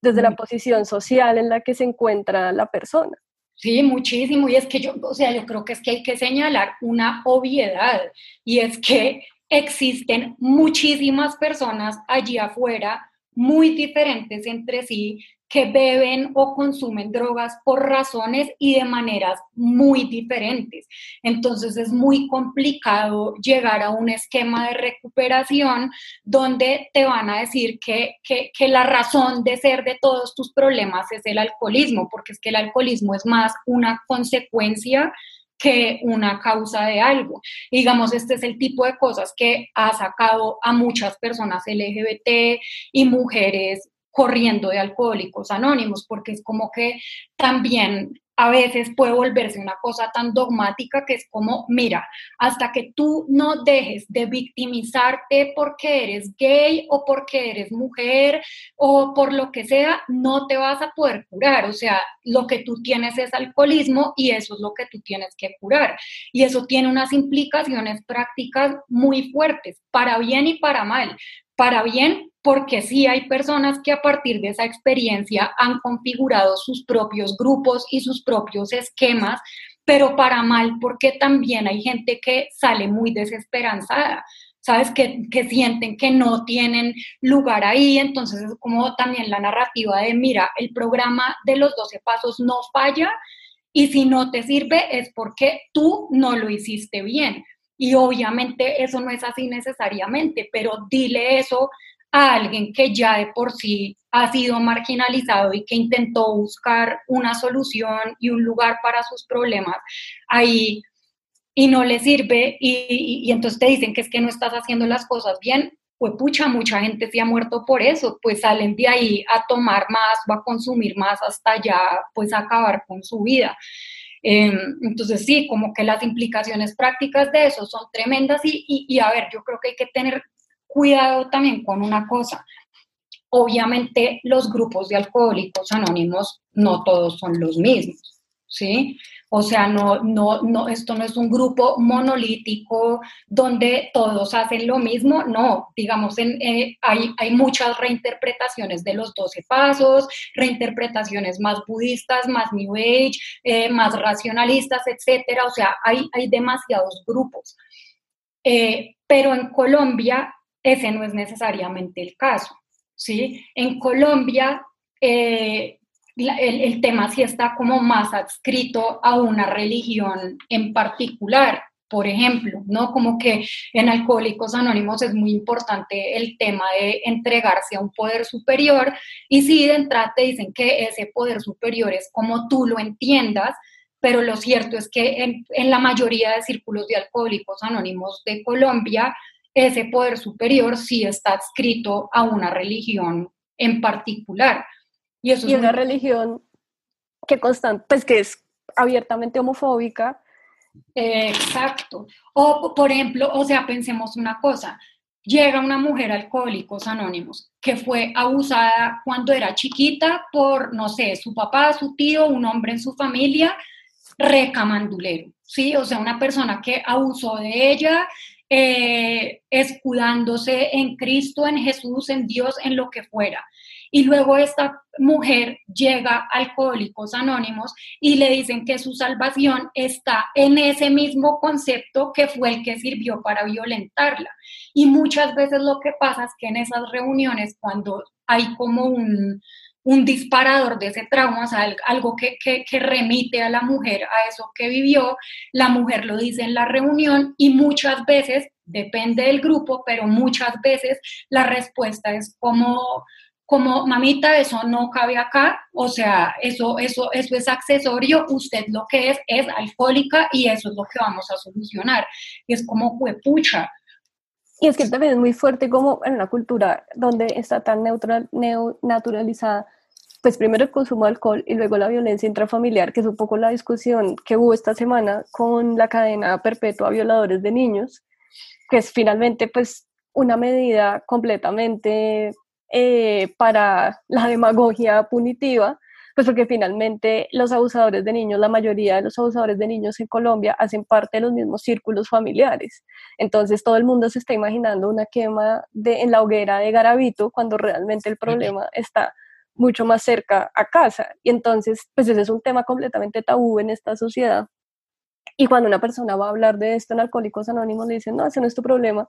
desde la posición social en la que se encuentra la persona. Sí, muchísimo. Y es que yo, o sea, yo creo que es que hay que señalar una obviedad y es que existen muchísimas personas allí afuera muy diferentes entre sí que beben o consumen drogas por razones y de maneras muy diferentes. Entonces es muy complicado llegar a un esquema de recuperación donde te van a decir que, que, la razón de ser de todos tus problemas es el alcoholismo, porque es que el alcoholismo es más una consecuencia que una causa de algo. digamos, este es el tipo de cosas que ha sacado a muchas personas LGBT y mujeres corriendo de alcohólicos anónimos, porque es como que también a veces puede volverse una cosa tan dogmática que es como, mira, hasta que tú no dejes de victimizarte porque eres gay o porque eres mujer o por lo que sea, no te vas a poder curar. O sea, lo que tú tienes es alcoholismo y eso es lo que tú tienes que curar. Y eso tiene unas implicaciones prácticas muy fuertes, para bien y para mal para bien, porque sí hay personas que a partir de esa experiencia han configurado sus propios grupos y sus propios esquemas, pero para mal, porque también hay gente que sale muy desesperanzada. ¿sabes? Que, que, sienten que no tienen lugar ahí, entonces es como también la narrativa de, mira, el programa de los 12 pasos no falla y si no te sirve es porque tú no lo hiciste bien. Y obviamente eso no es así necesariamente, pero dile eso a alguien que ya de por sí ha sido marginalizado y que intentó buscar una solución y un lugar para sus problemas. Ahí y no le sirve y, entonces te dicen que es que no estás haciendo las cosas bien, pues pucha, mucha gente se ha muerto por eso, pues salen de ahí a tomar más o a consumir más hasta ya pues acabar con su vida. Em, entonces sí, como que las implicaciones prácticas de eso son tremendas y, y a ver, yo creo que hay que tener cuidado también con una cosa. Obviamente los grupos de alcohólicos anónimos no todos son los mismos, ¿sí? O sea, no, no, no, esto no es un grupo monolítico donde todos hacen lo mismo, no, digamos, eh, hay, hay, muchas reinterpretaciones de los 12 pasos, reinterpretaciones más budistas, más New Age, eh, más racionalistas, etcétera, o sea, hay, hay demasiados grupos. Eh, pero en Colombia ese no es necesariamente el caso, ¿sí? En Colombia el, tema sí está como más adscrito a una religión en particular. Por ejemplo, ¿no? Como que en Alcohólicos Anónimos es muy importante el tema de entregarse a un poder superior y sí, de entrada te dicen que ese poder superior es como tú lo entiendas, pero lo cierto es que en, en la mayoría de círculos de Alcohólicos Anónimos de Colombia, ese poder superior sí está adscrito a una religión en particular. Y, eso es una religión que constante, pues que es abiertamente homofóbica. exacto. O, por ejemplo, o sea, pensemos una cosa. Llega una mujer alcohólicos anónimos que fue abusada cuando era chiquita por, no sé, su papá, su tío, un hombre en su familia, recamandulero, ¿sí? O sea, una persona que abusó de ella, eh, escudándose en Cristo, en Jesús, en Dios, en lo que fuera. Y luego esta mujer llega a Alcohólicos Anónimos y le dicen que su salvación está en ese mismo concepto que fue el que sirvió para violentarla. Y muchas veces lo que pasa es que en esas reuniones, cuando hay como un, disparador de ese trauma, o sea, algo que, que, remite a la mujer a eso que vivió, la mujer lo dice en la reunión y muchas veces, depende del grupo, pero muchas veces la respuesta es como como mamita, eso no cabe acá, o sea, eso, eso, eso es accesorio, usted lo que es es alcohólica y eso es lo que vamos a solucionar. es como huepucha. Y es que también es muy fuerte como en una cultura donde está tan neutral, naturalizada, pues primero el consumo de alcohol y luego la violencia intrafamiliar, que es un poco la discusión que hubo esta semana con la cadena perpetua a violadores de niños, que es finalmente pues una medida completamente eh, para la demagogia punitiva, pues porque finalmente los abusadores de niños, la mayoría de los abusadores de niños en Colombia hacen parte de los mismos círculos familiares. Entonces todo el mundo se está imaginando una quema de, en la hoguera de Garavito cuando realmente el problema está mucho más cerca a casa. Y entonces, pues ese es un tema completamente tabú en esta sociedad. Y cuando una persona va a hablar de esto en Alcohólicos Anónimos, le dicen, no, ese no es tu problema,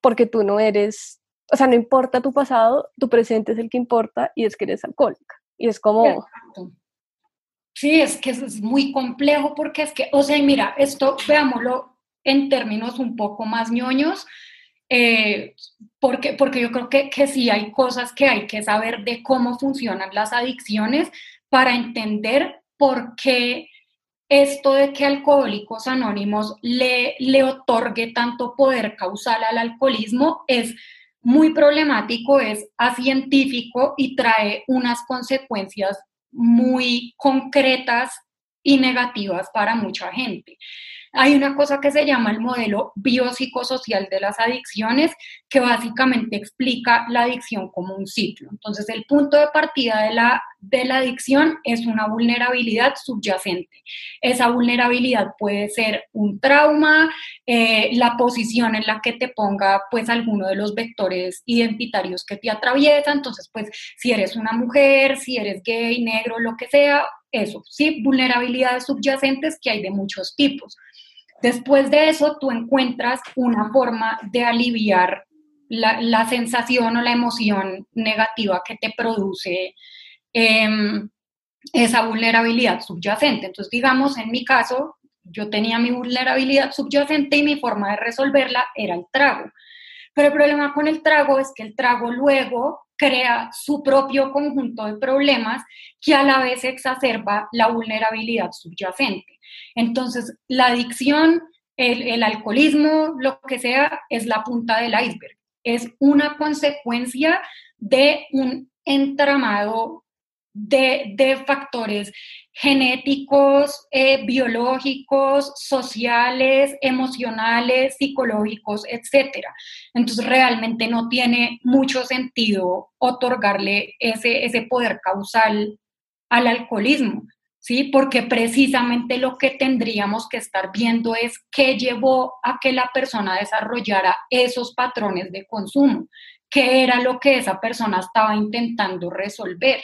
porque tú no eres o sea, no importa tu pasado, tu presente es el que importa y es que eres alcohólica. Y es como... Sí, es que es muy complejo porque es que, o sea, mira, esto veámoslo en términos un poco más ñoños, eh, porque, porque yo creo que, que sí hay cosas que hay que saber de cómo funcionan las adicciones para entender por qué esto de que Alcohólicos Anónimos le, le otorgue tanto poder causal al alcoholismo es muy problemático, es científico y trae unas consecuencias muy concretas y negativas para mucha gente. Hay una cosa que se llama el modelo biopsicosocial de las adicciones, que básicamente explica la adicción como un ciclo. Entonces, el punto de partida de la, de la adicción es una vulnerabilidad subyacente. Esa vulnerabilidad puede ser un trauma, eh, la posición en la que te ponga pues alguno de los vectores identitarios que te atraviesa. Entonces, pues si eres una mujer, si eres gay, negro, lo que sea, eso, sí, vulnerabilidades subyacentes que hay de muchos tipos. Después de eso, tú encuentras una forma de aliviar la, sensación o la emoción negativa que te produce em, esa vulnerabilidad subyacente. Entonces, digamos, en mi caso, yo tenía mi vulnerabilidad subyacente y mi forma de resolverla era el trago. Pero el problema con el trago es que el trago luego crea su propio conjunto de problemas que a la vez exacerba la vulnerabilidad subyacente. Entonces, la adicción, el, alcoholismo, lo que sea, es la punta del iceberg. Es una consecuencia de un entramado de, factores genéticos, eh, biológicos, sociales, emocionales, psicológicos, etc. Entonces realmente no tiene mucho sentido otorgarle ese, ese poder causal al alcoholismo, ¿sí? Porque precisamente lo que tendríamos que estar viendo es qué llevó a que la persona desarrollara esos patrones de consumo, qué era lo que esa persona estaba intentando resolver.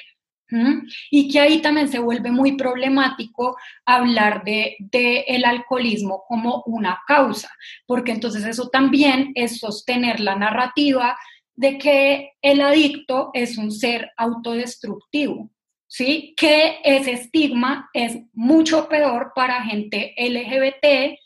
Y que ahí también se vuelve muy problemático hablar de, de, el alcoholismo como una causa, porque entonces eso también es sostener la narrativa de que el adicto es un ser autodestructivo, ¿sí? Que ese estigma es mucho peor para gente LGBT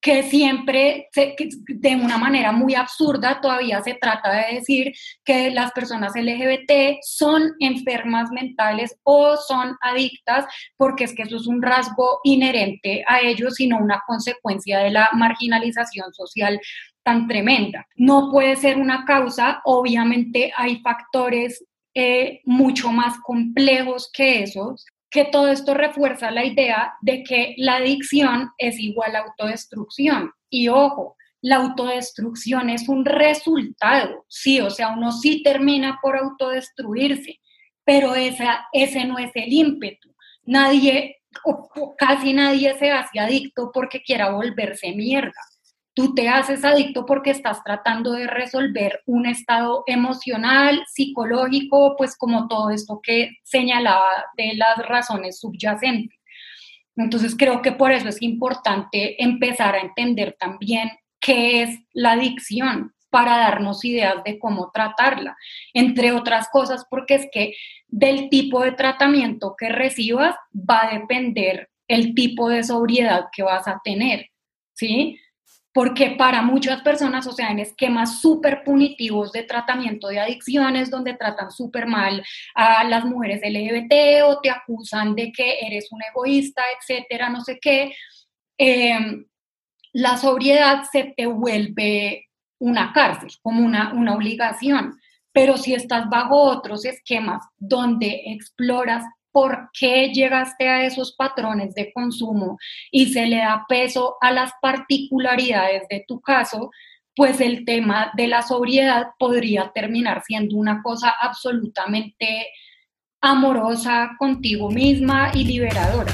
que siempre, de una manera muy absurda, todavía se trata de decir que las personas LGBT son enfermas mentales o son adictas, porque es que eso es un rasgo inherente a ellos, sino una consecuencia de la marginalización social tan tremenda. No puede ser una causa, obviamente hay factores eh, mucho más complejos que esos, que todo esto refuerza la idea de que la adicción es igual a autodestrucción. Y ojo, la autodestrucción es un resultado, sí, o sea, uno sí termina por autodestruirse, pero esa, ese no es el ímpetu. Nadie, o casi nadie se hace adicto porque quiera volverse mierda. Tú te haces adicto porque estás tratando de resolver un estado emocional, psicológico, pues como todo esto que señalaba de las razones subyacentes. Entonces creo que por eso es importante empezar a entender también qué es la adicción para darnos ideas de cómo tratarla, entre otras cosas porque es que del tipo de tratamiento que recibas va a depender el tipo de sobriedad que vas a tener, ¿sí? Porque para muchas personas, o sea, en esquemas súper punitivos de tratamiento de adicciones, donde tratan súper mal a las mujeres LGBT o te acusan de que eres un egoísta, etcétera, no sé qué, em, la sobriedad se te vuelve una cárcel, como una, una obligación. Pero si estás bajo otros esquemas donde exploras por qué llegaste a esos patrones de consumo y se le da peso a las particularidades de tu caso, pues el tema de la sobriedad podría terminar siendo una cosa absolutamente amorosa contigo misma y liberadora.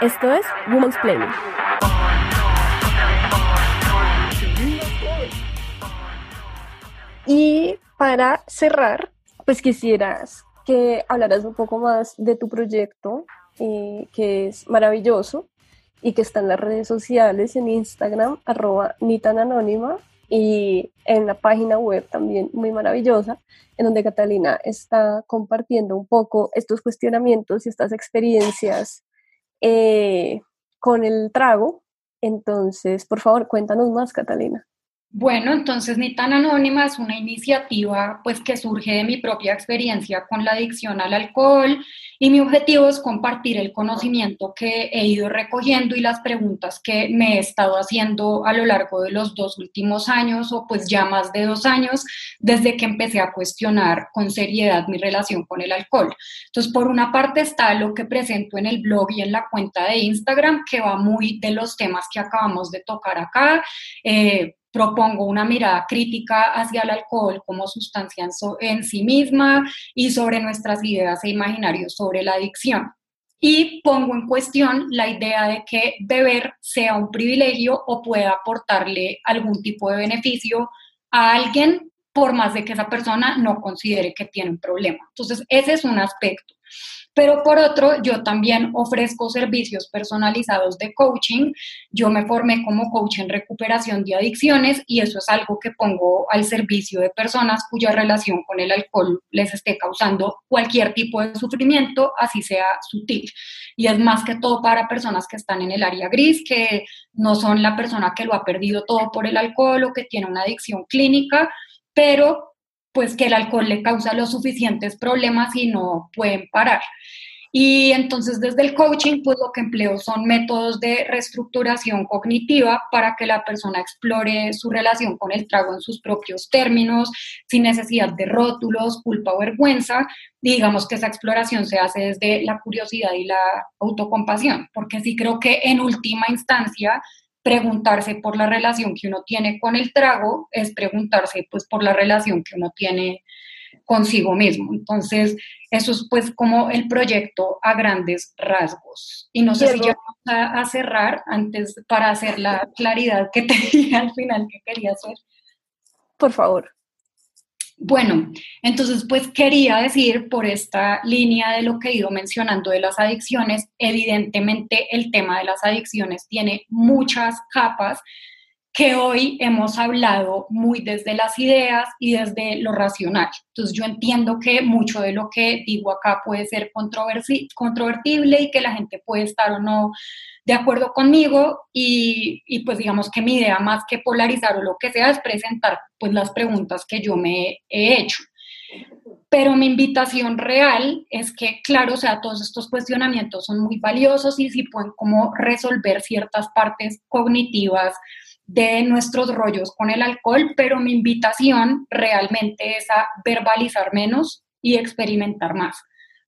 Esto es Women's Planning. Y para cerrar, pues quisieras que hablaras un poco más de tu proyecto, que es maravilloso y que está en las redes sociales, en Instagram, arroba ni tan anónima, y en la página web también muy maravillosa, en donde Catalina está compartiendo un poco estos cuestionamientos y estas experiencias eh, con el trago. Entonces, por favor, cuéntanos más, Catalina. Bueno, entonces Ni tan Anónima es una iniciativa pues que surge de mi propia experiencia con la adicción al alcohol y mi objetivo es compartir el conocimiento que he ido recogiendo y las preguntas que me he estado haciendo a lo largo de los dos últimos años o pues ya más de dos años desde que empecé a cuestionar con seriedad mi relación con el alcohol. Entonces, por una parte está lo que presento en el blog y en la cuenta de Instagram que va muy de los temas que acabamos de tocar acá. Eh, propongo una mirada crítica hacia el alcohol como sustancia en, sí misma y sobre nuestras ideas e imaginarios sobre la adicción. Y pongo en cuestión la idea de que beber sea un privilegio o pueda aportarle algún tipo de beneficio a alguien por más de que esa persona no considere que tiene un problema. Entonces, ese es un aspecto. Pero por otro, yo también ofrezco servicios personalizados de coaching. Yo me formé como coach en recuperación de adicciones y eso es algo que pongo al servicio de personas cuya relación con el alcohol les esté causando cualquier tipo de sufrimiento, así sea sutil. Y es más que todo para personas que están en el área gris, que no son la persona que lo ha perdido todo por el alcohol o que tiene una adicción clínica, pero pues que el alcohol le causa los suficientes problemas y no pueden parar. Y entonces desde el coaching, pues lo que empleo son métodos de reestructuración cognitiva para que la persona explore su relación con el trago en sus propios términos, sin necesidad de rótulos, culpa o vergüenza. Y digamos que esa exploración se hace desde la curiosidad y la autocompasión, porque sí creo que en última instancia preguntarse por la relación que uno tiene con el trago es preguntarse pues por la relación que uno tiene consigo mismo. Entonces, eso es pues como el proyecto a grandes rasgos. Y no sé si ya vamos a, cerrar antes para hacer la claridad que tenía al final que quería hacer. Por favor. Bueno, entonces pues quería decir por esta línea de lo que he ido mencionando de las adicciones, evidentemente el tema de las adicciones tiene muchas capas que hoy hemos hablado muy desde las ideas y desde lo racional. Entonces yo entiendo que mucho de lo que digo acá puede ser controvertible y que la gente puede estar o no de acuerdo conmigo y, y, pues digamos que mi idea más que polarizar o lo que sea es presentar pues las preguntas que yo me he hecho. Pero mi invitación real es que, claro, o sea, todos estos cuestionamientos son muy valiosos y si pueden como resolver ciertas partes cognitivas de nuestros rollos con el alcohol, pero mi invitación realmente es a verbalizar menos y experimentar más,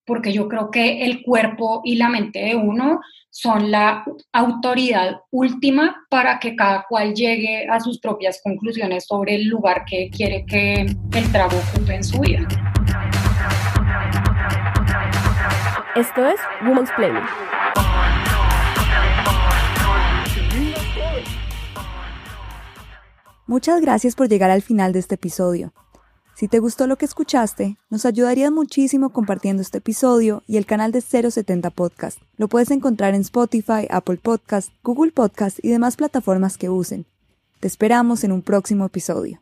porque yo creo que el cuerpo y la mente de uno son la autoridad última para que cada cual llegue a sus propias conclusiones sobre el lugar que quiere que el trago ocupe en su vida. Esto es Women's Planning. Muchas gracias por llegar al final de este episodio. Si te gustó lo que escuchaste, nos ayudarías muchísimo compartiendo este episodio y el canal de 070 Podcast. Lo puedes encontrar en Spotify, Apple Podcast, Google Podcast y demás plataformas que usen. Te esperamos en un próximo episodio.